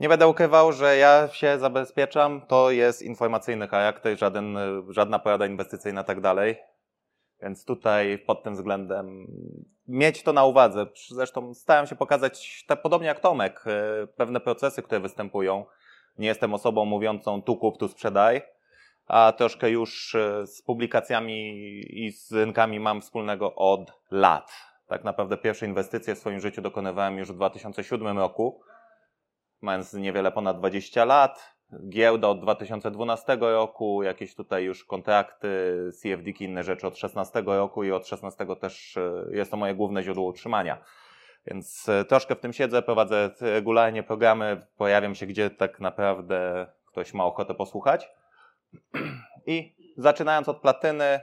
Nie będę ukrywał, że ja się zabezpieczam, to jest informacyjny charakter, żaden, żadna porada inwestycyjna tak dalej. Więc tutaj pod tym względem mieć to na uwadze. Zresztą starałem się pokazać, tak podobnie jak Tomek, e, pewne procesy, które występują. Nie jestem osobą mówiącą tu kup, tu sprzedaj, a troszkę już e, z publikacjami i z rynkami mam wspólnego od lat. Tak naprawdę pierwsze inwestycje w swoim życiu dokonywałem już w 2007 roku, mając niewiele ponad 20 lat giełda od 2012 roku, jakieś tutaj już kontrakty, CFD inne rzeczy od 16 roku i od 16 też e, jest to moje główne źródło utrzymania. Więc e, troszkę w tym siedzę, prowadzę regularnie programy, pojawiam się gdzie tak naprawdę ktoś ma ochotę posłuchać. I zaczynając od platyny,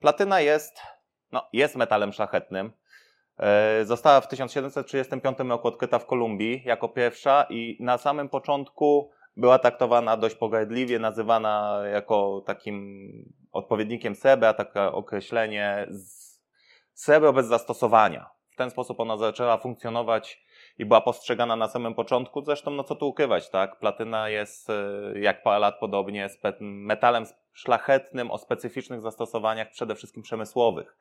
platyna jest, no, jest metalem szlachetnym. E, została w 1735 roku odkryta w Kolumbii jako pierwsza i na samym początku była traktowana dość pogardliwie, nazywana jako takim odpowiednikiem sebe, a takie określenie srebro bez zastosowania. W ten sposób ona zaczęła funkcjonować i była postrzegana na samym początku. Zresztą, no co tu ukrywać, tak? Platyna jest, e, jak palat podobnie, metalem szlachetnym o specyficznych zastosowaniach, przede wszystkim przemysłowych.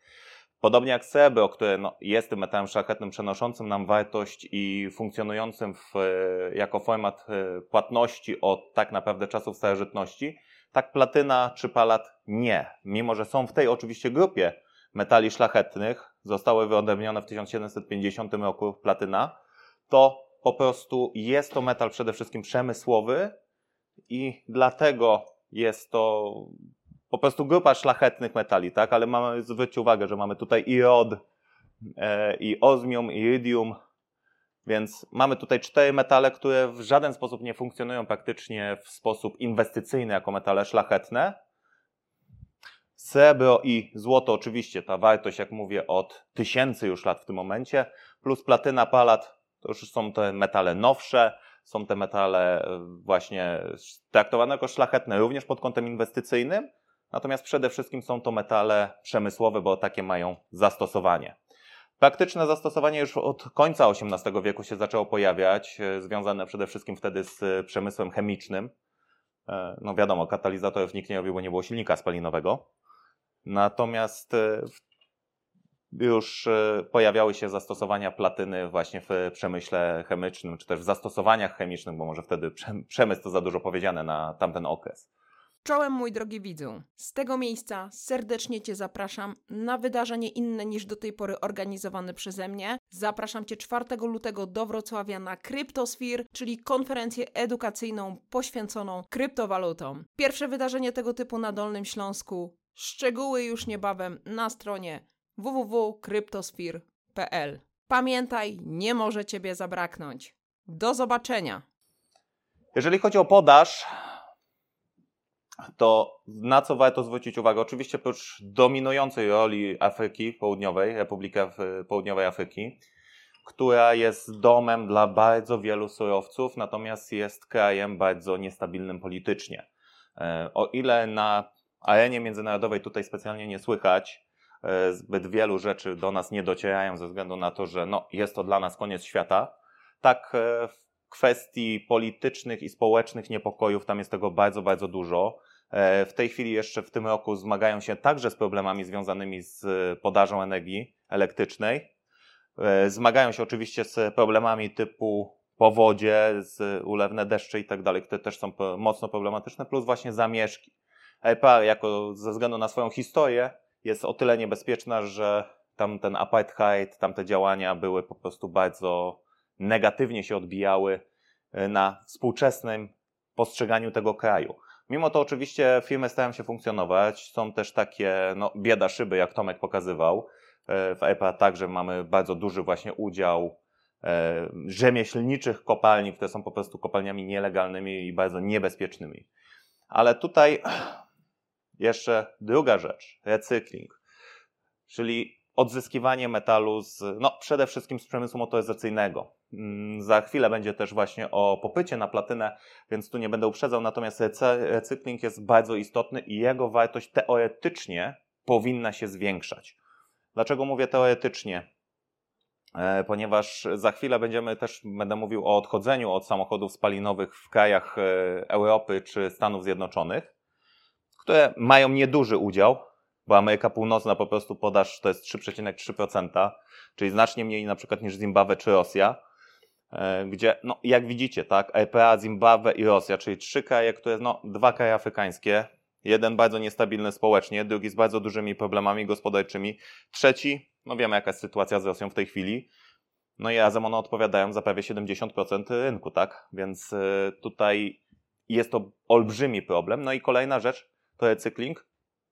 Podobnie jak srebro, które no, jest tym metalem szlachetnym przenoszącym nam wartość i funkcjonującym w, e, jako format e, płatności od tak naprawdę czasów starożytności, tak platyna czy palat nie. Mimo, że są w tej oczywiście grupie metali szlachetnych, zostały wyodrębnione w 1750 roku platyna, to po prostu jest to metal przede wszystkim przemysłowy i dlatego jest to po prostu grupa szlachetnych metali, tak? Ale mamy zwrócić uwagę, że mamy tutaj i rod, e, i ozmium, i iridium, więc mamy tutaj cztery metale, które w żaden sposób nie funkcjonują praktycznie w sposób inwestycyjny jako metale szlachetne. Srebro i złoto, oczywiście, ta wartość, jak mówię, od tysięcy już lat w tym momencie, plus platyna, palat, to już są te metale nowsze, są te metale e, właśnie traktowane jako szlachetne również pod kątem inwestycyjnym, Natomiast przede wszystkim są to metale przemysłowe, bo takie mają zastosowanie. Praktyczne zastosowanie już od końca XVIII wieku się zaczęło pojawiać, e, związane przede wszystkim wtedy z e, przemysłem chemicznym. E, no wiadomo, katalizatorów nikt nie robił, bo nie było silnika spalinowego. Natomiast już pojawiały się zastosowania platyny właśnie w przemyśle chemicznym, czy też w zastosowaniach chemicznych, bo może wtedy przemysł to za dużo powiedziane na tamten okres. Czołem mój drogi widzu, z tego miejsca serdecznie Cię zapraszam na wydarzenie inne niż do tej pory organizowane przeze mnie. Zapraszam Cię 4 lutego do Wrocławia na Cryptosphere, czyli konferencję edukacyjną poświęconą kryptowalutom. Pierwsze wydarzenie tego typu na Dolnym Śląsku. Szczegóły już niebawem na stronie www.cryptosphere.pl. Pamiętaj, nie może Ciebie zabraknąć. Do zobaczenia! Jeżeli chodzi o podaż, to na co warto zwrócić uwagę? Oczywiście oprócz dominującej roli Afryki Południowej, Republiki Południowej Afryki, która jest domem dla bardzo wielu surowców, natomiast jest krajem bardzo niestabilnym politycznie. E, o ile na arenie międzynarodowej tutaj specjalnie nie słychać, e, zbyt wielu rzeczy do nas nie docierają ze względu na to, że no, jest to dla nas koniec świata, tak e, w kwestii politycznych i społecznych niepokojów tam jest tego bardzo, bardzo dużo. E, w tej chwili jeszcze w tym roku zmagają się także z problemami związanymi z podażą energii elektrycznej. E, zmagają się oczywiście z problemami typu powodzie, z ulewne deszcze i tak dalej, które też są mocno problematyczne, plus właśnie zamieszki. EPA jako ze względu na swoją historię jest o tyle niebezpieczna, że tam ten apartheid, tamte działania były po prostu bardzo negatywnie się odbijały e, na współczesnym postrzeganiu tego kraju. Mimo to oczywiście firmy starają się funkcjonować. Są też takie, no, bieda szyby, jak Tomek pokazywał. E, w EPA także mamy bardzo duży właśnie udział e, rzemieślniczych kopalni, które są po prostu kopalniami nielegalnymi i bardzo niebezpiecznymi. Ale tutaj jeszcze druga rzecz, recykling, czyli odzyskiwanie metalu z, no przede wszystkim z przemysłu motoryzacyjnego. Mm, za chwilę będzie też właśnie o popycie na platynę, więc tu nie będę uprzedzał, natomiast recykling jest bardzo istotny i jego wartość teoretycznie powinna się zwiększać. Dlaczego mówię teoretycznie? e, ponieważ za chwilę będziemy też, będę mówił o odchodzeniu od samochodów spalinowych w krajach e, Europy czy Stanów Zjednoczonych, które mają nieduży udział, bo Ameryka Północna po prostu podaż to jest 3,3%, czyli znacznie mniej na przykład niż Zimbabwe czy Rosja, e, gdzie, no, jak widzicie, tak, RPA, Zimbabwe i Rosja, czyli trzy kraje, które, no, dwa kraje afrykańskie, jeden bardzo niestabilny społecznie, drugi z bardzo dużymi problemami gospodarczymi, trzeci, no wiemy jaka jest sytuacja z Rosją w tej chwili, no i razem one odpowiadają za prawie 70% rynku, tak, więc y, tutaj jest to olbrzymi problem. No i kolejna rzecz to recykling,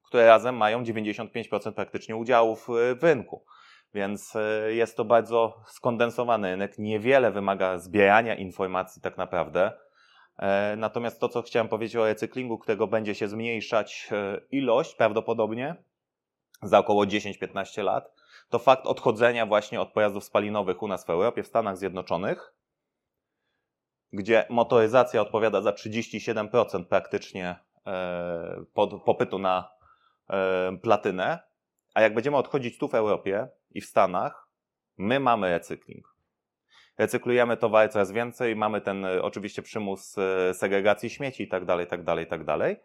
które razem mają 95% praktycznie udziałów w rynku. Więc y, jest to bardzo skondensowany rynek, niewiele wymaga zbierania informacji tak naprawdę. E, natomiast to, co chciałem powiedzieć o recyklingu, którego będzie się zmniejszać e, ilość prawdopodobnie za około 10-15 lat, to fakt odchodzenia właśnie od pojazdów spalinowych u nas w Europie, w Stanach Zjednoczonych, gdzie motoryzacja odpowiada za 37% praktycznie e, popytu na platynę, a jak będziemy odchodzić tu w Europie i w Stanach, my mamy recykling recyklujemy towary coraz więcej, mamy ten e, oczywiście przymus e, segregacji śmieci i tak dalej, tak dalej, tak dalej.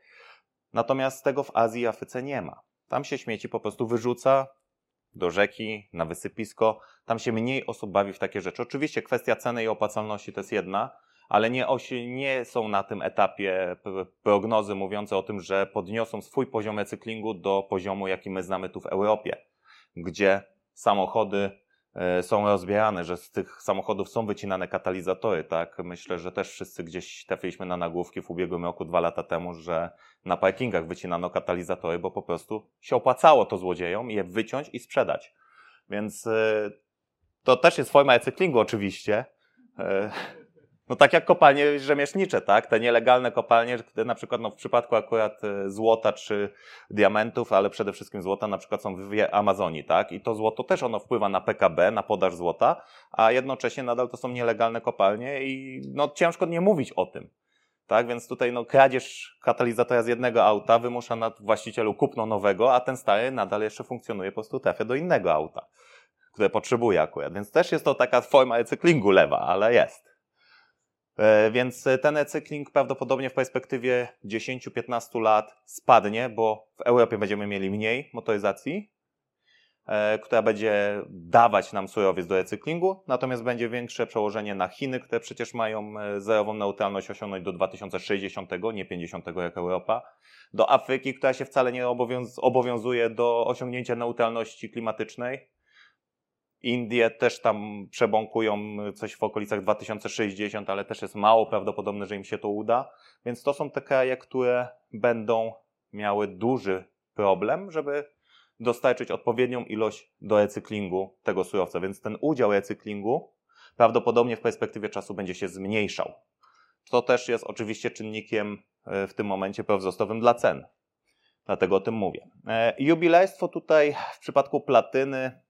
Natomiast tego w Azji i Afryce nie ma. Tam się śmieci po prostu wyrzuca do rzeki, na wysypisko. Tam się mniej osób bawi w takie rzeczy. Oczywiście kwestia ceny i opłacalności to jest jedna, ale nie, osi, nie są na tym etapie prognozy mówiące o tym, że podniosą swój poziom recyklingu do poziomu, jaki my znamy tu w Europie, gdzie samochody E, są rozbierane, że z tych samochodów są wycinane katalizatory, tak? Myślę, że też wszyscy gdzieś trafiliśmy na nagłówki w ubiegłym roku, dwa lata temu, że na parkingach wycinano katalizatory, bo po prostu się opłacało to złodziejom je wyciąć i sprzedać. Więc e, to też jest forma recyklingu oczywiście. No tak jak kopalnie rzemieślnicze, tak? Te nielegalne kopalnie, które na przykład no, w przypadku akurat e, złota czy diamentów, ale przede wszystkim złota na przykład są w Amazonii, tak? I to złoto też ono wpływa na PKB, na podaż złota, a jednocześnie nadal to są nielegalne kopalnie i no ciężko nie mówić o tym. Tak, więc tutaj no, kradzież katalizatora z jednego auta wymusza na właścicielu kupno nowego, a ten stary nadal jeszcze funkcjonuje, po prostu trafia do innego auta, które potrzebuje akurat. Więc też jest to taka forma recyklingu lewa, ale jest. E, więc ten recykling prawdopodobnie w perspektywie 10-15 lat spadnie, bo w Europie będziemy mieli mniej motoryzacji, e, która będzie dawać nam surowiec do recyklingu, natomiast będzie większe przełożenie na Chiny, które przecież mają e, zerową neutralność osiągnąć do 2060, nie 50 jak Europa, do Afryki, która się wcale nie obowiązuje do osiągnięcia neutralności klimatycznej, Indie też tam przebąkują coś w okolicach 2060, ale też jest mało prawdopodobne, że im się to uda. Więc to są te kraje, które będą miały duży problem, żeby dostarczyć odpowiednią ilość do recyklingu tego surowca. Więc ten udział recyklingu prawdopodobnie w perspektywie czasu będzie się zmniejszał. To też jest oczywiście czynnikiem e, w tym momencie prowzrostowym dla cen. Dlatego o tym mówię. E, jubilejstwo tutaj w przypadku platyny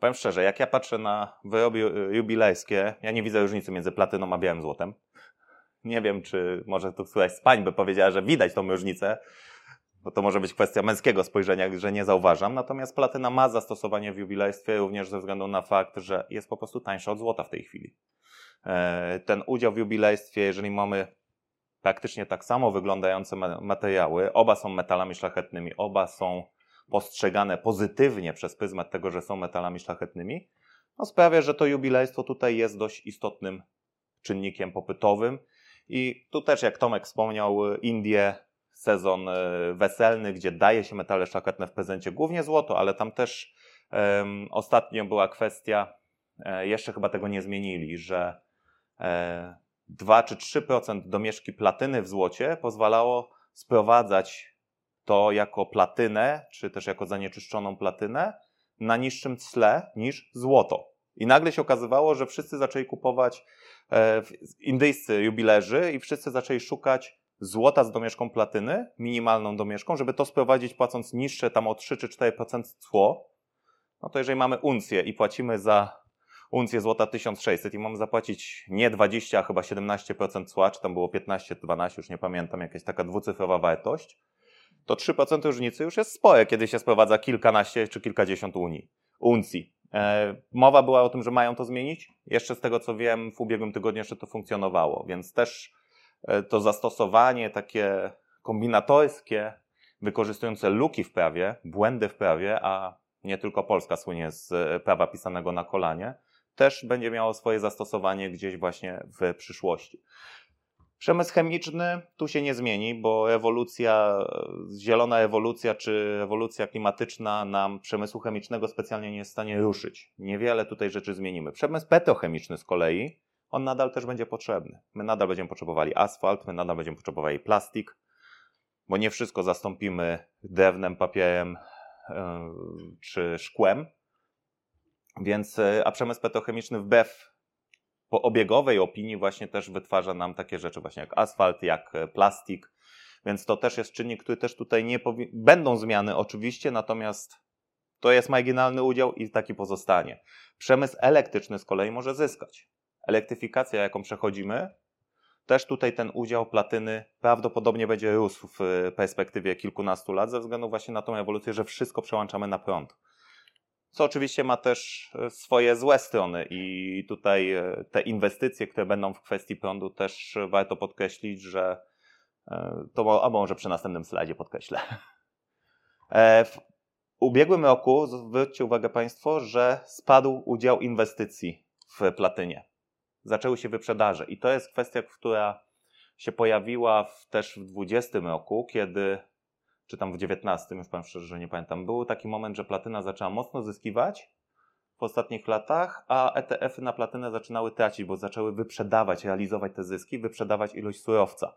Powiem szczerze, jak ja patrzę na wyroby jubilejskie, ja nie widzę różnicy między platyną a białym złotem. Nie wiem, czy może tu któraś z pań by powiedziała, że widać tą różnicę, bo to może być kwestia męskiego spojrzenia, że nie zauważam. Natomiast platyna ma zastosowanie w jubilejstwie również ze względu na fakt, że jest po prostu tańsza od złota w tej chwili. E, ten udział w jubilejstwie, jeżeli mamy praktycznie tak samo wyglądające materiały, oba są metalami szlachetnymi, oba są postrzegane pozytywnie przez pryzmat tego, że są metalami szlachetnymi, no sprawia, że to jubilejstwo tutaj jest dość istotnym czynnikiem popytowym. I tu też, jak Tomek wspomniał, Indie, sezon e, weselny, gdzie daje się metale szlachetne w prezencie, głównie złoto, ale tam też um, ostatnio była kwestia, e, jeszcze chyba tego nie zmienili, że e, 2 czy 3% domieszki platyny w złocie pozwalało sprowadzać to jako platynę, czy też jako zanieczyszczoną platynę na niższym cle niż złoto. I nagle się okazywało, że wszyscy zaczęli kupować e, indyjscy jubilerzy i wszyscy zaczęli szukać złota z domieszką platyny, minimalną domieszką, żeby to sprowadzić płacąc niższe tam o 3 czy 4% cło. No to jeżeli mamy uncję i płacimy za uncję złota 1600 i mamy zapłacić nie 20, a chyba 17% cła, czy tam było 15, 12, już nie pamiętam, jakaś taka dwucyfrowa wartość, to 3% różnicy już jest spore, kiedy się sprowadza kilkanaście czy kilkadziesiąt unii, uncji. E, mowa była o tym, że mają to zmienić. Jeszcze z tego co wiem, w ubiegłym tygodniu jeszcze to funkcjonowało, więc też e, to zastosowanie takie kombinatorskie, wykorzystujące luki w prawie, błędy w prawie, a nie tylko Polska słynie z e, prawa pisanego na kolanie, też będzie miało swoje zastosowanie gdzieś właśnie w przyszłości. Przemysł chemiczny tu się nie zmieni, bo ewolucja, zielona ewolucja czy ewolucja klimatyczna nam przemysłu chemicznego specjalnie nie jest w stanie ruszyć. Niewiele tutaj rzeczy zmienimy. Przemysł petrochemiczny z kolei, on nadal też będzie potrzebny. My nadal będziemy potrzebowali asfalt, my nadal będziemy potrzebowali plastik, bo nie wszystko zastąpimy drewnem, papierem yy, czy szkłem. Więc, e, a przemysł petrochemiczny wbrew po obiegowej opinii właśnie też wytwarza nam takie rzeczy właśnie jak asfalt, jak e, plastik, więc to też jest czynnik, który też tutaj nie powi- będą zmiany oczywiście, natomiast to jest marginalny udział i taki pozostanie. Przemysł elektryczny z kolei może zyskać. Elektryfikacja, jaką przechodzimy, też tutaj ten udział platyny prawdopodobnie będzie rósł w e, perspektywie kilkunastu lat, ze względu właśnie na tą ewolucję, że wszystko przełączamy na prąd co oczywiście ma też e, swoje złe strony i tutaj e, te inwestycje, które będą w kwestii prądu też warto podkreślić, że e, to, a może przy następnym slajdzie podkreślę. W ubiegłym roku zwróćcie uwagę Państwo, że spadł udział inwestycji w platynie. Zaczęły się wyprzedaże i to jest kwestia, która się pojawiła w, też w 2020 roku, kiedy czy tam w 19, już powiem szczerze, że nie pamiętam, był taki moment, że platyna zaczęła mocno zyskiwać w ostatnich latach, a ETF-y na platynę zaczynały tracić, bo zaczęły wyprzedawać, realizować te zyski, wyprzedawać ilość surowca.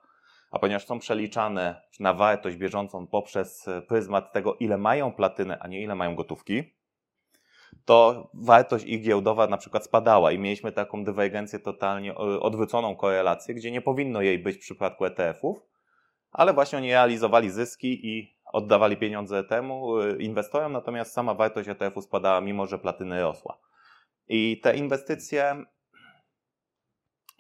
A ponieważ są przeliczane na wartość bieżącą poprzez pryzmat tego, ile mają platynę, a nie ile mają gotówki, to wartość ich giełdowa na przykład spadała i mieliśmy taką dywergencję totalnie odwróconą korelację, gdzie nie powinno jej być w przypadku ETF-ów, ale właśnie oni realizowali zyski i oddawali pieniądze temu y, inwestorom, natomiast sama wartość ETF-u spadała, mimo że platyny rosła. I te inwestycje,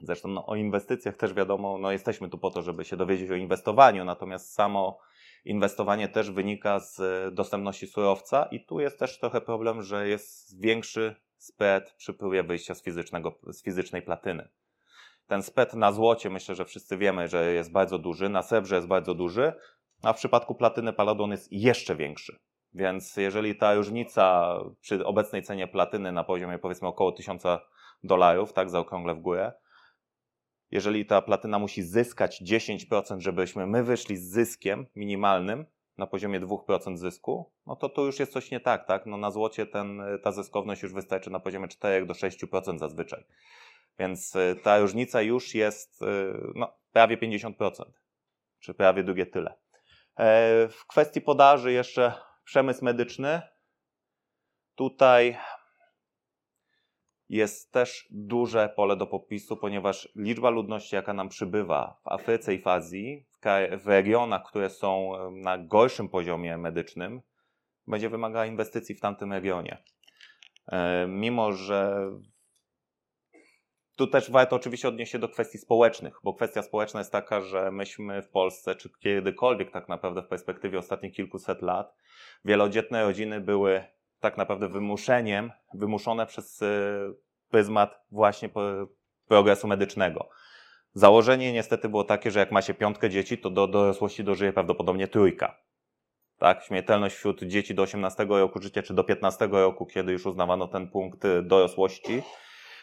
zresztą no, o inwestycjach też wiadomo, no jesteśmy tu po to, żeby się dowiedzieć o inwestowaniu, natomiast samo inwestowanie też wynika z dostępności surowca i tu jest też trochę problem, że jest większy spread przy próbie wyjścia z, fizycznego, z fizycznej platyny. Ten spet na złocie myślę, że wszyscy wiemy, że jest bardzo duży, na srebrze jest bardzo duży, a w przypadku platyny paladon jest jeszcze większy. Więc jeżeli ta różnica przy obecnej cenie platyny na poziomie powiedzmy około 1000 dolarów, tak, zaokrągle w górę, jeżeli ta platyna musi zyskać 10%, żebyśmy my wyszli z zyskiem minimalnym na poziomie 2% zysku, no to tu już jest coś nie tak, tak? No na złocie ten, ta zyskowność już wystarczy na poziomie 4 do 6% zazwyczaj. Więc y, ta różnica już jest y, no, prawie 50%, czy prawie drugie tyle. E, w kwestii podaży jeszcze przemysł medyczny. Tutaj jest też duże pole do popisu, ponieważ liczba ludności, jaka nam przybywa w Afryce i w Azji, w regionach, które są na gorszym poziomie medycznym, będzie wymagała inwestycji w tamtym regionie. E, mimo, że tu też warto oczywiście odnieść się do kwestii społecznych, bo kwestia społeczna jest taka, że myśmy w Polsce, czy kiedykolwiek tak naprawdę w perspektywie ostatnich kilkuset lat, wielodzietne rodziny były tak naprawdę wymuszeniem, wymuszone przez y, pryzmat właśnie progresu medycznego. Założenie niestety było takie, że jak ma się piątkę dzieci, to do dorosłości dożyje prawdopodobnie trójka. Tak, śmiertelność wśród dzieci do 18 roku życia, czy do 15 roku, kiedy już uznawano ten punkt y, dorosłości,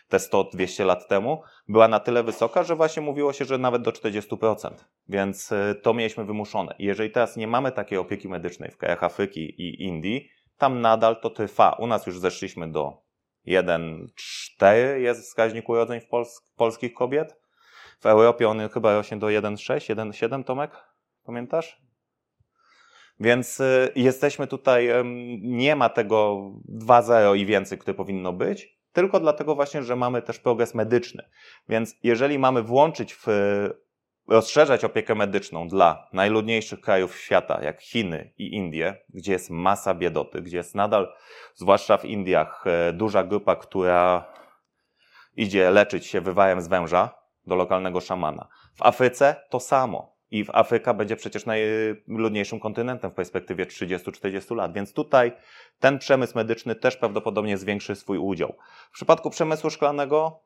te 100-200 lat temu, była na tyle wysoka, że właśnie mówiło się, że nawet do 40%. Więc y, to mieliśmy wymuszone. I jeżeli teraz nie mamy takiej opieki medycznej w krajach Afryki i Indii, tam nadal to trwa. U nas już zeszliśmy do 1,4 jest wskaźnik urodzeń w Pols polskich kobiet. W Europie on chyba rośnie do 1,6, 1,7 Tomek? Pamiętasz? Więc y, jesteśmy tutaj, nie ma tego 2,0 i więcej, które powinno być tylko dlatego właśnie, że mamy też progres medyczny. Więc jeżeli mamy włączyć w rozszerzać opiekę medyczną dla najludniejszych krajów świata, jak Chiny i Indie, gdzie jest masa biedoty, gdzie jest nadal, zwłaszcza w Indiach, e, duża grupa, która idzie leczyć się wywajem z węża do lokalnego szamana. W Afryce to samo. I Afryka będzie przecież najludniejszym kontynentem w perspektywie 30-40 lat. Więc tutaj ten przemysł medyczny też prawdopodobnie zwiększy swój udział. W przypadku przemysłu szklanego,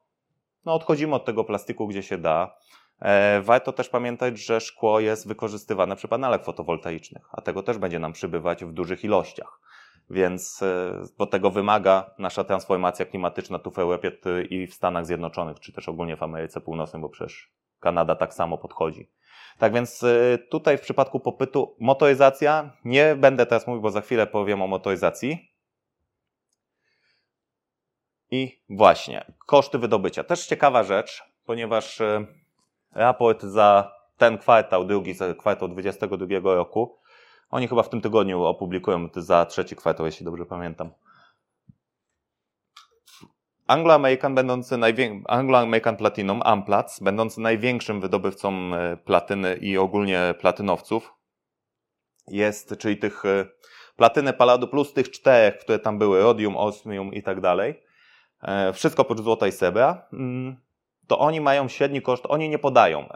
no odchodzimy od tego plastiku, gdzie się da. E, warto też pamiętać, że szkło jest wykorzystywane przy panelach fotowoltaicznych, a tego też będzie nam przybywać w dużych ilościach. Więc e, bo tego wymaga nasza transformacja klimatyczna tu w Europie i w Stanach Zjednoczonych, czy też ogólnie w Ameryce Północnej, bo przecież Kanada tak samo podchodzi. Tak więc e, tutaj w przypadku popytu motoryzacja, nie będę teraz mówił, bo za chwilę powiem o motoryzacji. I właśnie, koszty wydobycia. Też ciekawa rzecz, ponieważ raport za ten kwartał, drugi kwartał 2022 roku, oni chyba w tym tygodniu opublikują za trzeci kwartał, jeśli dobrze pamiętam. Anglo-American, będący. Anglo-American Platinum, Amplats, będący największym wydobywcą e, platyny i ogólnie platynowców, jest, czyli tych e, platyny paladu plus tych czterech, które tam były, rodium, osmium i tak dalej, e, wszystko oprócz złota i srebra, mm, to oni mają średni koszt, oni nie podają.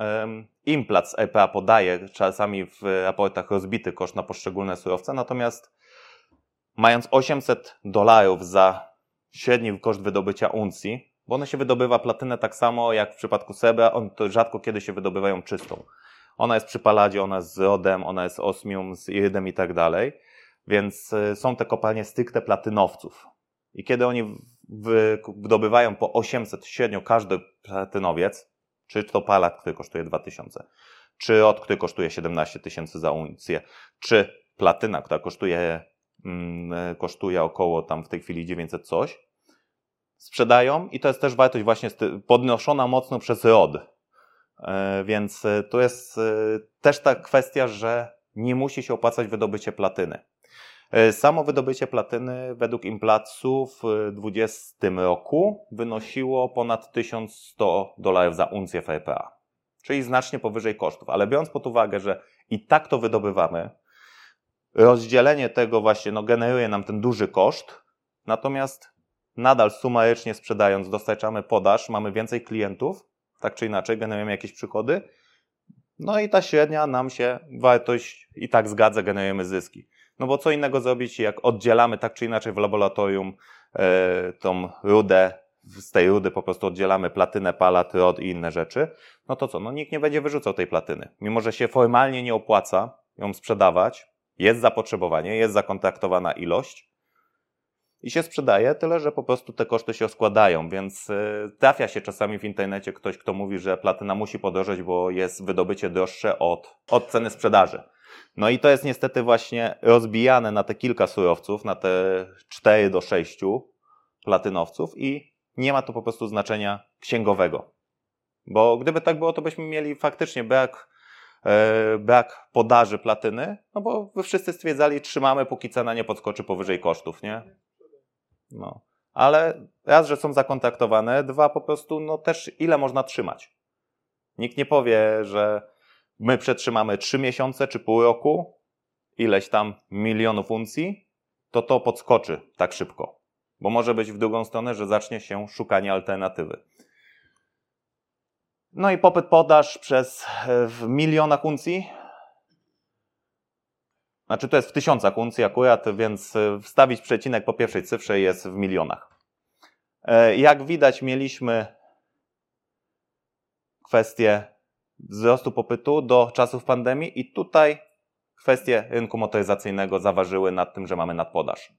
Implac EPA podaje czasami w raportach rozbity koszt na poszczególne surowce, natomiast mając 800 dolarów za średni koszt wydobycia uncji, bo one się wydobywa platynę tak samo jak w przypadku srebra, on to rzadko kiedy się wydobywają czystą. Ona jest przy paladzie, ona jest z rodem, ona jest osmium, z irydem i tak dalej, więc y, są te kopalnie stricte platynowców. I kiedy oni wydobywają po 800 średnio każdy platynowiec, czy to palat, który kosztuje 2000, czy od, który kosztuje 17 tysięcy za uncję, czy platyna, która kosztuje, mm, kosztuje około tam w tej chwili 900 coś, sprzedają i to jest też wartość właśnie podnoszona mocno przez ROD. E, więc e, to jest e, też ta kwestia, że nie musi się opłacać wydobycie platyny. Samo wydobycie platyny według Implacu w 2020 roku wynosiło ponad 1100 dolarów za uncję w RPA, czyli znacznie powyżej kosztów. Ale biorąc pod uwagę, że i tak to wydobywamy, rozdzielenie tego właśnie no, generuje nam ten duży koszt, natomiast nadal sumarycznie sprzedając, dostarczamy podaż, mamy więcej klientów, tak czy inaczej, generujemy jakieś przychody, no i ta średnia nam się wartość i tak zgadza, generujemy zyski. No bo co innego zrobić, jak oddzielamy tak czy inaczej w laboratorium e, tą rudę, z tej rudy po prostu oddzielamy platynę, palat, rod i inne rzeczy, no to co? No nikt nie będzie wyrzucał tej platyny. Mimo, że się formalnie nie opłaca ją sprzedawać, jest zapotrzebowanie, jest zakontraktowana ilość i się sprzedaje, tyle że po prostu te koszty się składają, więc e, trafia się czasami w internecie ktoś, kto mówi, że platyna musi podrożeć, bo jest wydobycie droższe od, od ceny sprzedaży. No i to jest niestety właśnie rozbijane na te kilka surowców, na te 4 do 6 platynowców i nie ma to po prostu znaczenia księgowego. Bo gdyby tak było, to byśmy mieli faktycznie brak, e, brak podaży platyny, no bo wy wszyscy stwierdzali, trzymamy, póki cena nie podskoczy powyżej kosztów, nie? No. Ale raz, że są zakontaktowane, dwa po prostu, no też ile można trzymać. Nikt nie powie, że my przetrzymamy 3 miesiące czy pół roku, ileś tam milionów uncji, to to podskoczy tak szybko. Bo może być w drugą stronę, że zacznie się szukanie alternatywy. No i popyt podaż przez w milionach uncji. Znaczy to jest w tysiącach uncji akurat, więc wstawić przecinek po pierwszej cyfrze jest w milionach. E, jak widać, mieliśmy kwestię wzrostu popytu do czasów pandemii i tutaj kwestie rynku motoryzacyjnego zaważyły nad tym, że mamy nadpodaż.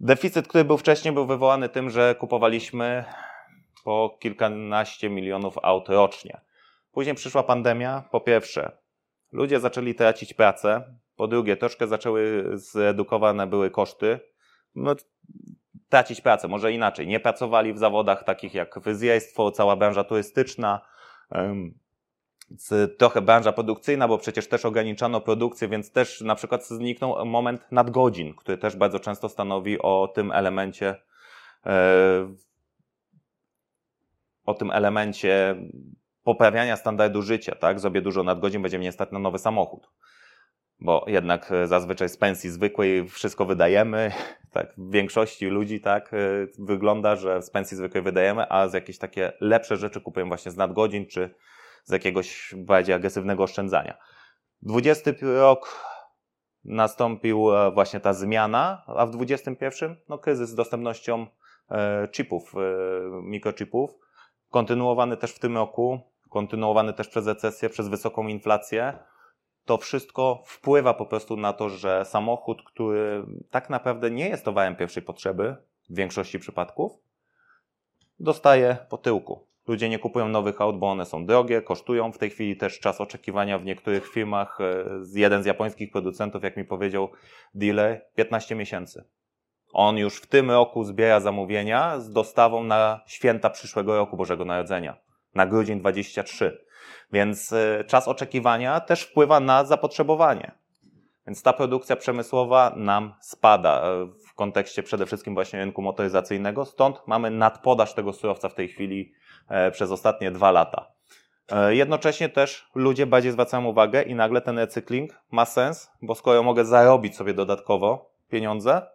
Deficyt, który był wcześniej, był wywołany tym, że kupowaliśmy po kilkanaście milionów aut rocznie. Później przyszła pandemia. Po pierwsze, ludzie zaczęli tracić pracę. Po drugie, troszkę zaczęły zredukowane były koszty. No, tracić pracę, może inaczej. Nie pracowali w zawodach takich jak fryzjerstwo, cała branża turystyczna, trochę branża produkcyjna, bo przecież też ograniczano produkcję, więc też na przykład zniknął moment nadgodzin, który też bardzo często stanowi o tym elemencie e, o tym elemencie poprawiania standardu życia, tak? Zrobię dużo nadgodzin, będzie mnie stać na nowy samochód. Bo jednak zazwyczaj z pensji zwykłej wszystko wydajemy, tak, w większości ludzi tak e, wygląda, że z pensji zwykłej wydajemy, a z jakieś takie lepsze rzeczy kupujemy właśnie z nadgodzin, czy z jakiegoś bardziej agresywnego oszczędzania. 20 rok nastąpił e, właśnie ta zmiana, a w 21 no, kryzys z dostępnością e, chipów, e, mikrochipów, kontynuowany też w tym roku, kontynuowany też przez recesję, przez wysoką inflację. To wszystko wpływa po prostu na to, że samochód, który tak naprawdę nie jest towarem pierwszej potrzeby w większości przypadków, dostaje po tyłku. Ludzie nie kupują nowych aut, bo one są drogie, kosztują. W tej chwili też czas oczekiwania w niektórych firmach, e, jeden z japońskich producentów, jak mi powiedział dealer, 15 miesięcy. On już w tym roku zbiera zamówienia z dostawą na święta przyszłego roku Bożego Narodzenia, na grudzień 23. Więc e, czas oczekiwania też wpływa na zapotrzebowanie. Więc ta produkcja przemysłowa nam spada e, w kontekście przede wszystkim właśnie rynku motoryzacyjnego. Stąd mamy nadpodaż tego surowca w tej chwili E, przez ostatnie dwa lata. Jednocześnie też ludzie bardziej zwracają uwagę i nagle ten recykling ma sens, bo skoro mogę zarobić sobie dodatkowo pieniądze,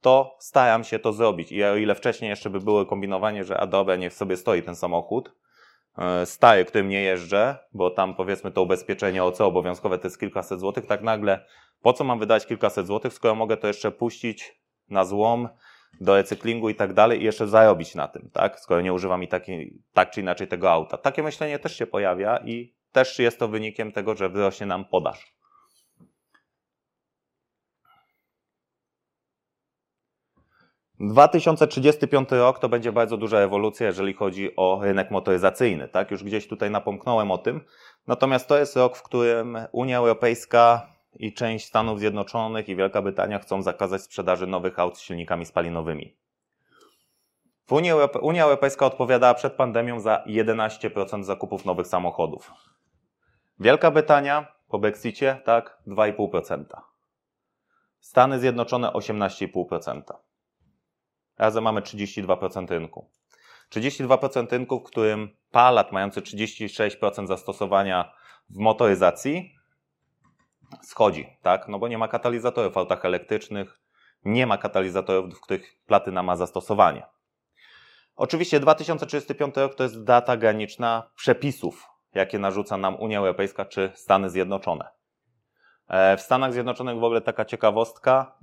to staram się to zrobić. I o ile wcześniej jeszcze by było kombinowanie, że a dobra, niech sobie stoi ten samochód, e, stary, którym nie jeżdżę, bo tam powiedzmy to ubezpieczenie OC obowiązkowe to jest kilkaset złotych, tak nagle po co mam wydać kilkaset złotych, skoro mogę to jeszcze puścić na złom, do recyklingu i tak dalej i jeszcze zarobić na tym, tak? Skoro nie używam i taki, tak czy inaczej tego auta. Takie myślenie też się pojawia i też jest to wynikiem tego, że wyrośnie nam podaż. 2035 rok to będzie bardzo duża ewolucja, jeżeli chodzi o rynek motoryzacyjny. Tak? Już gdzieś tutaj napomknąłem o tym. Natomiast to jest rok, w którym Unia Europejska i część Stanów Zjednoczonych i Wielka Brytania chcą zakazać sprzedaży nowych aut z silnikami spalinowymi. W Unii Europy Unia Europejska odpowiadała przed pandemią za 11% zakupów nowych samochodów. Wielka Brytania po Brexicie, tak, 2,5%. Stany Zjednoczone 18,5%. Razem mamy 32% rynku. 32% rynku, w którym palat mający 36% zastosowania w motoryzacji schodzi, tak? No bo nie ma katalizatorów w autach elektrycznych, nie ma katalizatorów, w których platyna ma zastosowanie. Oczywiście 2035 rok to jest data graniczna przepisów, jakie narzuca nam Unia Europejska czy Stany Zjednoczone. E, w Stanach Zjednoczonych w ogóle taka ciekawostka.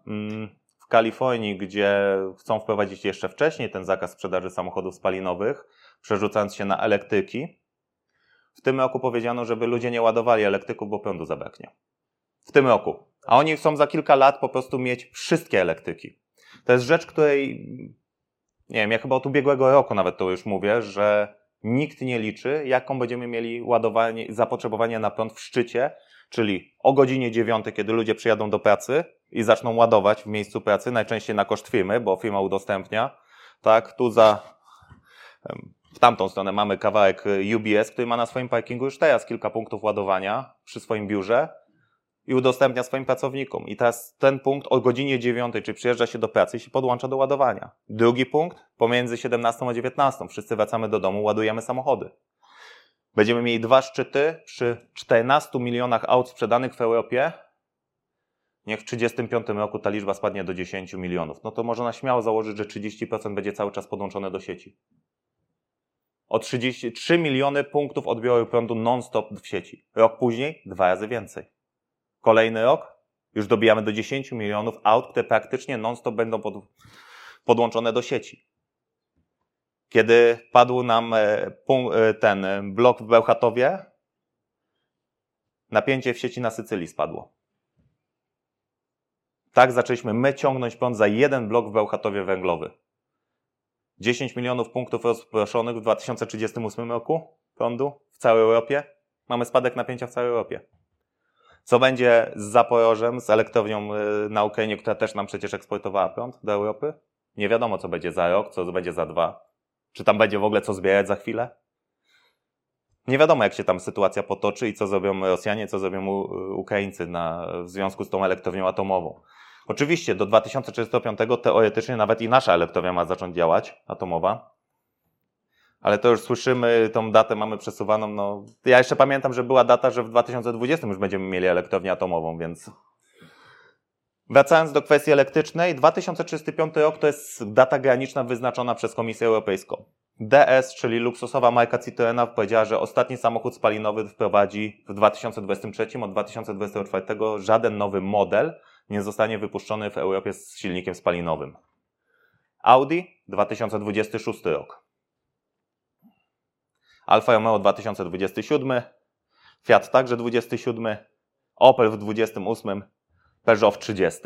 Kalifornii, gdzie chcą wprowadzić jeszcze wcześniej ten zakaz sprzedaży samochodów spalinowych, przerzucając się na elektryki, w tym roku powiedziano, żeby ludzie nie ładowali elektryków, bo prądu zabraknie w tym roku. A oni chcą za kilka lat po prostu mieć wszystkie elektryki. To jest rzecz, której, nie wiem, ja chyba od ubiegłego roku nawet to już mówię, że nikt nie liczy, jaką będziemy mieli ładowanie, zapotrzebowanie na prąd w szczycie, czyli o godzinie 9, kiedy ludzie przyjadą do pracy i zaczną ładować w miejscu pracy, najczęściej na koszt firmy, bo firma udostępnia. Tak, tu za, w tamtą stronę mamy kawałek UBS, który ma na swoim parkingu już teraz kilka punktów ładowania przy swoim biurze i udostępnia swoim pracownikom. I teraz ten punkt o godzinie 9, czy przyjeżdża się do pracy i się podłącza do ładowania. Drugi punkt pomiędzy 17 a 19. Wszyscy wracamy do domu, ładujemy samochody. Będziemy mieli dwa szczyty przy 14 milionach aut sprzedanych w Europie. Niech w 35 roku ta liczba spadnie do 10 milionów. No to można śmiało założyć, że 30% będzie cały czas podłączone do sieci. O 33 miliony punktów odbioru prądu non-stop w sieci. Rok później dwa razy więcej. Kolejny rok już dobijamy do 10 milionów aut, które praktycznie non-stop będą pod, podłączone do sieci. Kiedy padł nam e, e, ten e, blok w Bełchatowie, napięcie w sieci na Sycylii spadło. Tak zaczęliśmy my ciągnąć prąd za jeden blok w Bełchatowie węglowy. 10 milionów punktów rozproszonych w 2038 roku prądu w całej Europie. Mamy spadek napięcia w całej Europie. Co będzie z Zaporożem, z elektrownią na Ukrainie, która też nam przecież eksportowała prąd do Europy? Nie wiadomo, co będzie za rok, co będzie za dwa. Czy tam będzie w ogóle co zbierać za chwilę? Nie wiadomo, jak się tam sytuacja potoczy i co zrobią Rosjanie, co zrobią Ukraińcy na, w związku z tą elektrownią atomową. Oczywiście do 2035 teoretycznie nawet i nasza elektrownia ma zacząć działać, atomowa, ale to już słyszymy, tą datę mamy przesuwaną. No, ja jeszcze pamiętam, że była data, że w 2020 już będziemy mieli elektrownię atomową, więc. Wracając do kwestii elektrycznej, 2035 rok to jest data graniczna wyznaczona przez Komisję Europejską. DS, czyli luksusowa marka Citroena, powiedziała, że ostatni samochód spalinowy wprowadzi w 2023, od 2024 żaden nowy model nie zostanie wypuszczony w Europie z silnikiem spalinowym. Audi 2026 rok. Alfa Romeo 2027, Fiat także 27, Opel w 28, Peugeot w 30.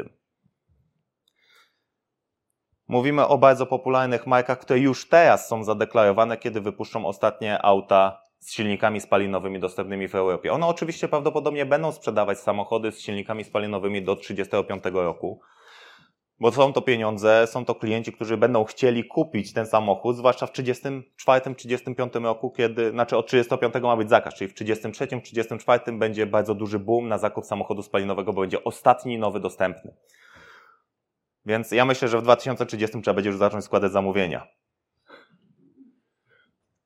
Mówimy o bardzo popularnych markach, które już teraz są zadeklarowane, kiedy wypuszczą ostatnie auta z silnikami spalinowymi dostępnymi w Europie. One oczywiście prawdopodobnie będą sprzedawać samochody z silnikami spalinowymi do 35 roku, bo są to pieniądze, są to klienci, którzy będą chcieli kupić ten samochód, zwłaszcza w 34-35 roku, kiedy, znaczy od 35 ma być zakaz, czyli w 33-34 będzie bardzo duży boom na zakup samochodu spalinowego, bo będzie ostatni nowy dostępny. Więc ja myślę, że w 2030 trzeba będzie już zacząć składać zamówienia.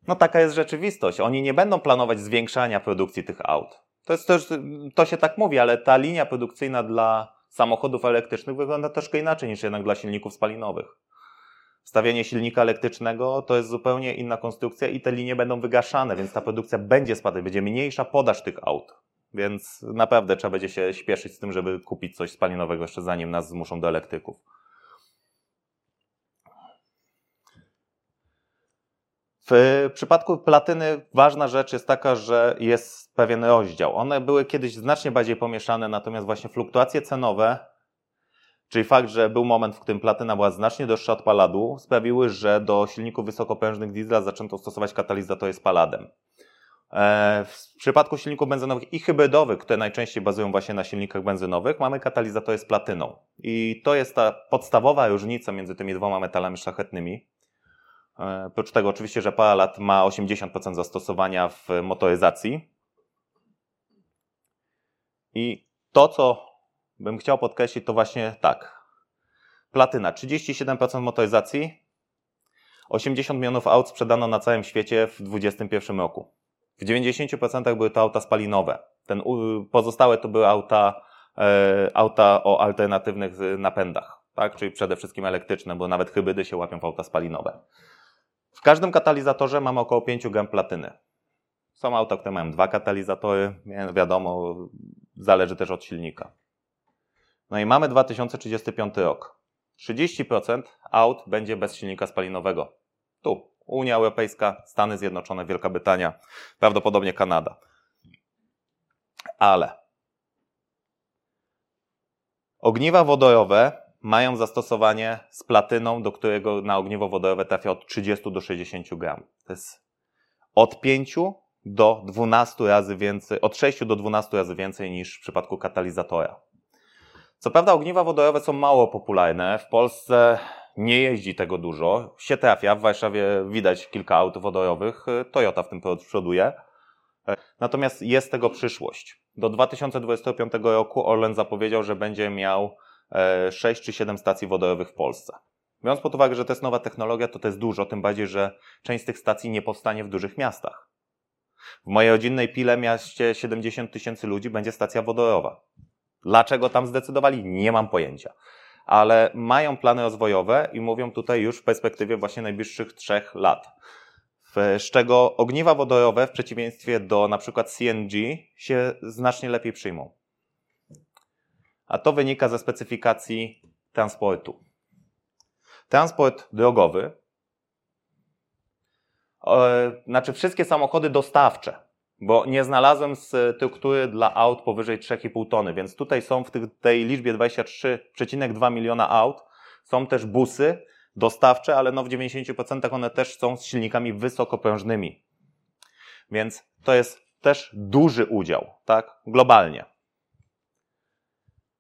No taka jest rzeczywistość. Oni nie będą planować zwiększania produkcji tych aut. To, jest też, to się tak mówi, ale ta linia produkcyjna dla samochodów elektrycznych wygląda troszkę inaczej niż jednak dla silników spalinowych. Wstawienie silnika elektrycznego to jest zupełnie inna konstrukcja i te linie będą wygaszane, więc ta produkcja będzie spadać, będzie mniejsza podaż tych aut. Więc naprawdę trzeba będzie się śpieszyć z tym, żeby kupić coś spalinowego jeszcze zanim nas zmuszą do elektryków. W przypadku platyny ważna rzecz jest taka, że jest pewien rozdział. One były kiedyś znacznie bardziej pomieszane, natomiast właśnie fluktuacje cenowe, czyli fakt, że był moment, w którym platyna była znacznie droższa od paladu, sprawiły, że do silników wysokopężnych diesla zaczęto stosować katalizatory z paladem. E, w przypadku silników benzynowych i hybrydowych, które najczęściej bazują właśnie na silnikach benzynowych, mamy katalizatory z platyną. I to jest ta podstawowa różnica między tymi dwoma metalami szlachetnymi. E, oprócz tego oczywiście, że palat ma 80% zastosowania w motoryzacji. I to, co bym chciał podkreślić, to właśnie tak. Platyna 37% motoryzacji, 80 milionów aut sprzedano na całym świecie w 2021 roku. W 90% były to auta spalinowe. Ten, pozostałe to były auta, e, auta o alternatywnych napędach, tak? czyli przede wszystkim elektryczne, bo nawet hybrydy się łapią w auta spalinowe. W każdym katalizatorze mamy około 5 gram platyny. Są auta, które mają dwa katalizatory, wiadomo, zależy też od silnika. No i mamy 2035 rok. 30% aut będzie bez silnika spalinowego. Tu, Unia Europejska, Stany Zjednoczone, Wielka Brytania, prawdopodobnie Kanada. Ale ogniwa wodorowe mają zastosowanie z platyną, do którego na ogniwo wodorowe trafia od 30 do 60 gram. To jest od 5 do 12 razy więcej, od 6 do 12 razy więcej niż w przypadku katalizatora. Co prawda ogniwa wodorowe są mało popularne. W Polsce nie jeździ tego dużo. Się trafia. W Warszawie widać kilka aut wodorowych. Toyota w tym przoduje. Natomiast jest tego przyszłość. Do 2025 roku Orlen zapowiedział, że będzie miał 6 e, czy 7 stacji wodorowych w Polsce. Biorąc pod uwagę, że to jest nowa technologia, to to jest dużo, tym bardziej, że część z tych stacji nie powstanie w dużych miastach. W mojej rodzinnej Pile mieście 70 tysięcy ludzi będzie stacja wodorowa. Dlaczego tam zdecydowali? Nie mam pojęcia. Ale mają plany rozwojowe i mówią tutaj już w perspektywie właśnie najbliższych trzech lat. Z czego ogniwa wodorowe w przeciwieństwie do na przykład CNG się znacznie lepiej przyjmą a to wynika ze specyfikacji transportu. Transport drogowy, e, znaczy wszystkie samochody dostawcze, bo nie znalazłem struktury dla aut powyżej 3,5 tony, więc tutaj są w tej liczbie 23,2 miliona aut, są też busy dostawcze, ale no w 90% one też są z silnikami wysokoprężnymi. Więc to jest też duży udział, tak, globalnie.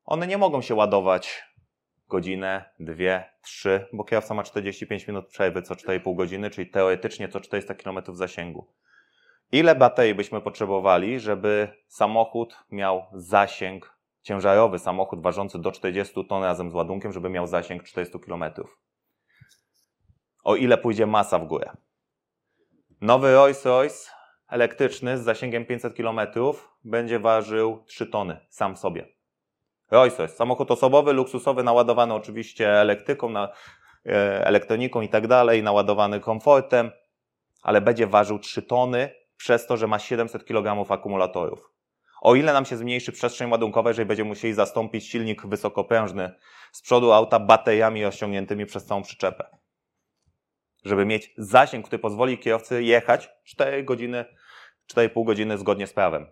One nie mogą się ładować godzinę, dwie, trzy, bo kierowca ma 45 minut przerwy co 4,5 godziny, czyli teoretycznie co 400 km zasięgu. Ile baterii byśmy potrzebowali, żeby samochód miał zasięg, ciężarowy samochód ważący do 40 ton razem z ładunkiem, żeby miał zasięg 400 km? O ile pójdzie masa w górę? Nowy Rolls-Royce elektryczny z zasięgiem 500 km będzie ważył 3 tony sam sobie. Royce, samochód osobowy, luksusowy, naładowany oczywiście elektryką, na, e, elektroniką i tak dalej, naładowany komfortem. ale będzie ważył 3 tony przez to, że ma 700 kg akumulatorów. O ile nam się zmniejszy przestrzeń ładunkowa, jeżeli będziemy musieli zastąpić silnik wysokoprężny z przodu auta bateriami rozciągniętymi przez całą przyczepę. Żeby mieć zasięg, który pozwoli kierowcy jechać 4 godziny, 4,5 godziny zgodnie z prawem.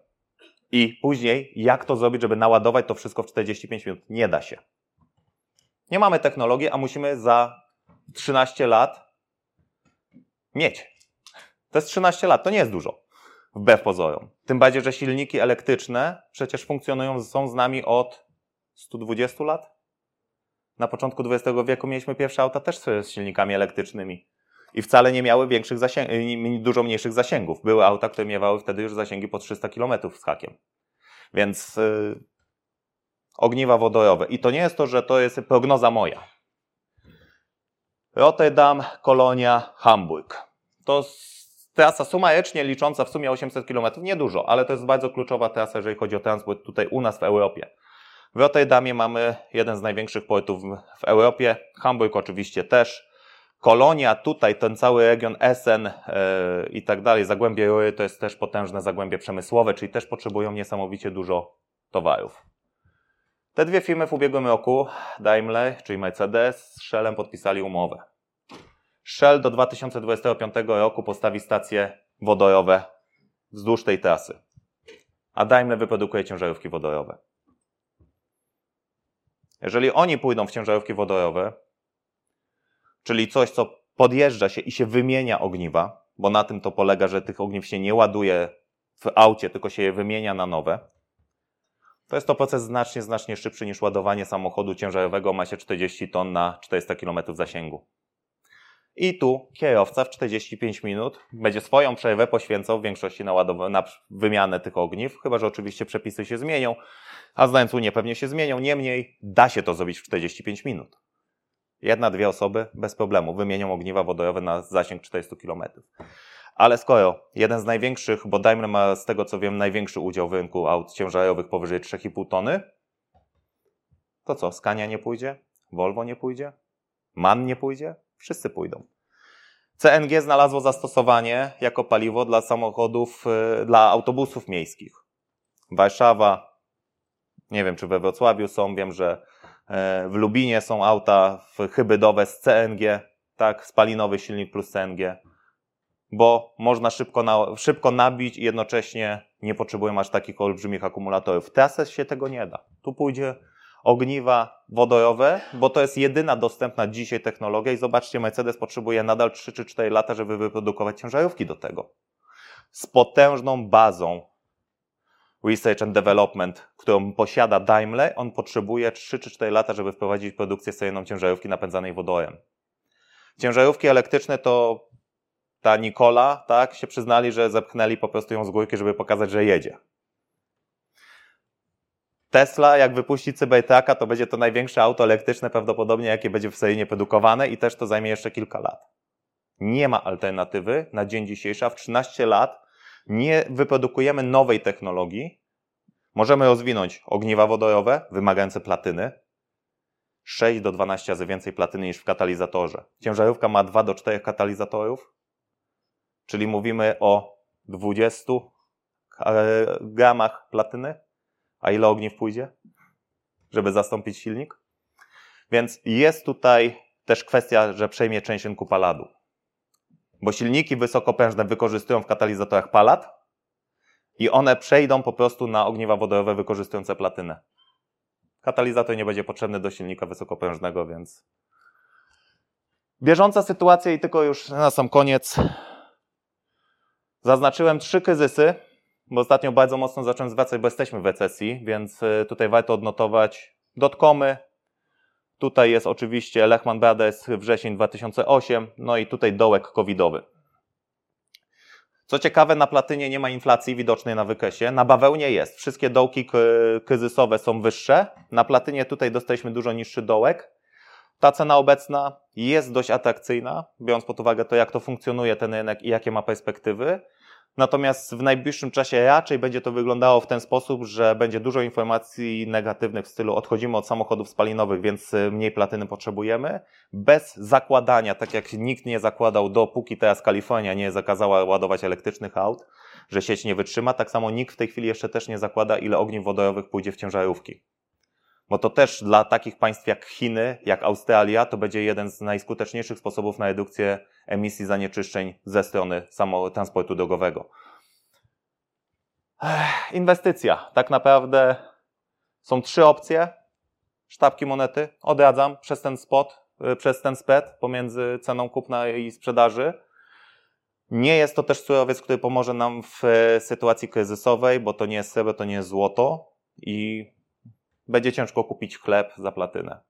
I później, jak to zrobić, żeby naładować to wszystko w 45 minut? Nie da się. Nie mamy technologii, a musimy za 13 lat mieć. To jest 13 lat, to nie jest dużo. Wbrew pozorom. Tym bardziej, że silniki elektryczne przecież funkcjonują, są z nami od 120 lat. Na początku XX wieku mieliśmy pierwsze auta też z silnikami elektrycznymi. I wcale nie miały większych zasięgów, dużo mniejszych zasięgów. Były auta, które miewały wtedy już zasięgi po 300 km z hakiem. Więc yy, ogniwa wodorowe. I to nie jest to, że to jest prognoza moja. Rotterdam, Kolonia, Hamburg. To trasa sumarycznie licząca w sumie 800 km, niedużo, ale to jest bardzo kluczowa trasa, jeżeli chodzi o transport tutaj u nas w Europie. W Rotterdamie mamy jeden z największych portów w Europie, Hamburg oczywiście też. Kolonia, tutaj ten cały region Essen yy, i tak dalej, Zagłębie Rury to jest też potężne zagłębie przemysłowe, czyli też potrzebują niesamowicie dużo towarów. Te dwie firmy w ubiegłym roku, Daimler, czyli Mercedes, z Shellem podpisali umowę. Shell do 2025 roku postawi stacje wodorowe wzdłuż tej trasy, a Daimler wyprodukuje ciężarówki wodorowe. Jeżeli oni pójdą w ciężarówki wodorowe, czyli coś, co podjeżdża się i się wymienia ogniwa, bo na tym to polega, że tych ogniw się nie ładuje w aucie, tylko się je wymienia na nowe, to jest to proces znacznie, znacznie szybszy niż ładowanie samochodu ciężarowego o masie 40 ton na 400 km zasięgu. I tu kierowca w 45 minut będzie swoją przerwę poświęcał w większości na, na wymianę tych ogniw, chyba że oczywiście przepisy się zmienią, a znając Unię pewnie się zmienią. Niemniej da się to zrobić w 45 minut. Jedna, dwie osoby bez problemu wymienią ogniwa wodorowe na zasięg 400 km. Ale skoro jeden z największych, bo Daimler ma z tego co wiem największy udział w rynku aut ciężarowych powyżej 3,5 tony, to co, Scania nie pójdzie? Volvo nie pójdzie? MAN nie pójdzie? Wszyscy pójdą. CNG znalazło zastosowanie jako paliwo dla samochodów, y, dla autobusów miejskich. Warszawa, nie wiem czy we Wrocławiu są, wiem, że w Lubinie są auta hybrydowe z CNG, tak, spalinowy silnik plus CNG bo można szybko, na, szybko nabić i jednocześnie nie potrzebujemy aż takich olbrzymich akumulatorów. W się tego nie da. Tu pójdzie ogniwa wodorowe, bo to jest jedyna dostępna dzisiaj technologia i zobaczcie, Mercedes potrzebuje nadal 3 czy 4 lata, żeby wyprodukować ciężarówki do tego. Z potężną bazą research and development, którą posiada Daimler, on potrzebuje 3 czy 4 lata, żeby wprowadzić produkcję seryjną ciężarówki napędzanej wodorem. Ciężarówki elektryczne to ta Nikola, tak, się przyznali, że zepchnęli po prostu ją z górki, żeby pokazać, że jedzie. Tesla, jak wypuści Cybertrucka, to będzie to największe auto elektryczne prawdopodobnie, jakie będzie w seryjnie produkowane i też to zajmie jeszcze kilka lat. Nie ma alternatywy na dzień dzisiejszy, a w 13 lat nie wyprodukujemy nowej technologii. Możemy rozwinąć ogniwa wodorowe wymagające platyny. 6 do 12 razy więcej platyny niż w katalizatorze. Ciężarówka ma 2 do 4 katalizatorów, czyli mówimy o 20 e, gramach platyny. A ile ogniw pójdzie, żeby zastąpić silnik? Więc jest tutaj też kwestia, że przejmie część rynku paladu. Bo silniki wysokopężne wykorzystują w katalizatorach palat i one przejdą po prostu na ogniwa wodorowe wykorzystujące platynę. Katalizator nie będzie potrzebny do silnika wysokopężnego, więc bieżąca sytuacja i tylko już na sam koniec Zaznaczyłem trzy kryzysy, bo ostatnio bardzo mocno zacząłem zwracać, bo jesteśmy w recesji, więc y, tutaj warto odnotować dotkomy. Tutaj jest oczywiście Lehman Brothers wrzesień 2008, no i tutaj dołek covidowy. Co ciekawe, na platynie nie ma inflacji widocznej na wykresie. Na bawełnie jest. Wszystkie dołki kryzysowe są wyższe. Na platynie tutaj dostaliśmy dużo niższy dołek. Ta cena obecna jest dość atrakcyjna, biorąc pod uwagę to, jak to funkcjonuje ten rynek i jakie ma perspektywy. Natomiast w najbliższym czasie raczej będzie to wyglądało w ten sposób, że będzie dużo informacji negatywnych w stylu odchodzimy od samochodów spalinowych, więc y, mniej platyny potrzebujemy, bez zakładania, tak jak nikt nie zakładał dopóki teraz Kalifornia nie zakazała ładować elektrycznych aut, że sieć nie wytrzyma, tak samo nikt w tej chwili jeszcze też nie zakłada, ile ogniw wodorowych pójdzie w ciężarówki. Bo to też dla takich państw jak Chiny, jak Australia, to będzie jeden z najskuteczniejszych sposobów na redukcję emisji zanieczyszczeń ze strony samo transportu drogowego. Inwestycja. Tak naprawdę są trzy opcje. Sztabki monety odradzam przez ten spot, y, przez ten spread pomiędzy ceną kupna i sprzedaży. Nie jest to też surowiec, który pomoże nam w e, sytuacji kryzysowej, bo to nie jest srebro, to nie jest złoto i będzie ciężko kupić chleb za platynę.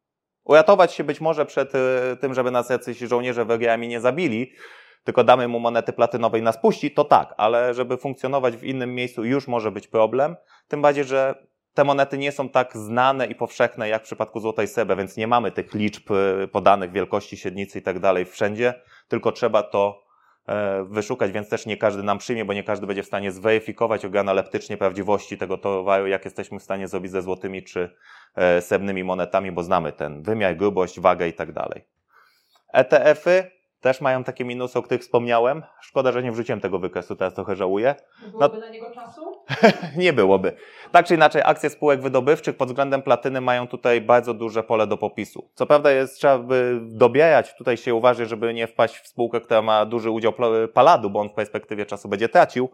Uratować się być może przed y, tym, żeby nas jacyś żołnierze węgrami nie zabili, tylko damy mu monety platynowej nas puści, to tak, ale żeby funkcjonować w innym miejscu już może być problem, tym bardziej, że te monety nie są tak znane i powszechne jak w przypadku złotej srebra, więc nie mamy tych liczb y, podanych, wielkości średnicy i tak dalej wszędzie, tylko trzeba to wyszukać, więc też nie każdy nam przyjmie, bo nie każdy będzie w stanie zweryfikować organoleptycznie prawdziwości tego towaru, jak jesteśmy w stanie zrobić ze złotymi czy e, srebrnymi monetami, bo znamy ten wymiar, grubość, wagę i tak dalej. ETF-y też mają takie minusy, o których wspomniałem. Szkoda, że nie wrzuciłem tego wykresu, teraz trochę żałuję. Byłoby na niego czasu? Nie byłoby. Tak czy inaczej, akcje spółek wydobywczych pod względem platyny mają tutaj bardzo duże pole do popisu. Co prawda jest, trzeba by dobierać, tutaj się uważać, żeby nie wpaść w spółkę, która ma duży udział paladu, bo on w perspektywie czasu będzie tracił.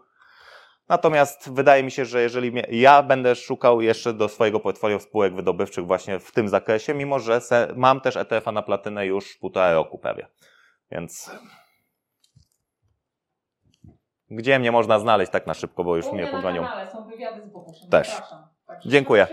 Natomiast wydaje mi się, że jeżeli ja będę szukał jeszcze do swojego portfolio spółek wydobywczych właśnie w tym zakresie, mimo że mam też ETF-a na platynę już półtora roku prawie. Więc gdzie mnie można znaleźć tak na szybko, bo już U mnie mnie na pogonią. kanale są wywiady z Boguszem. Też. Zapraszam. Także Dziękuję.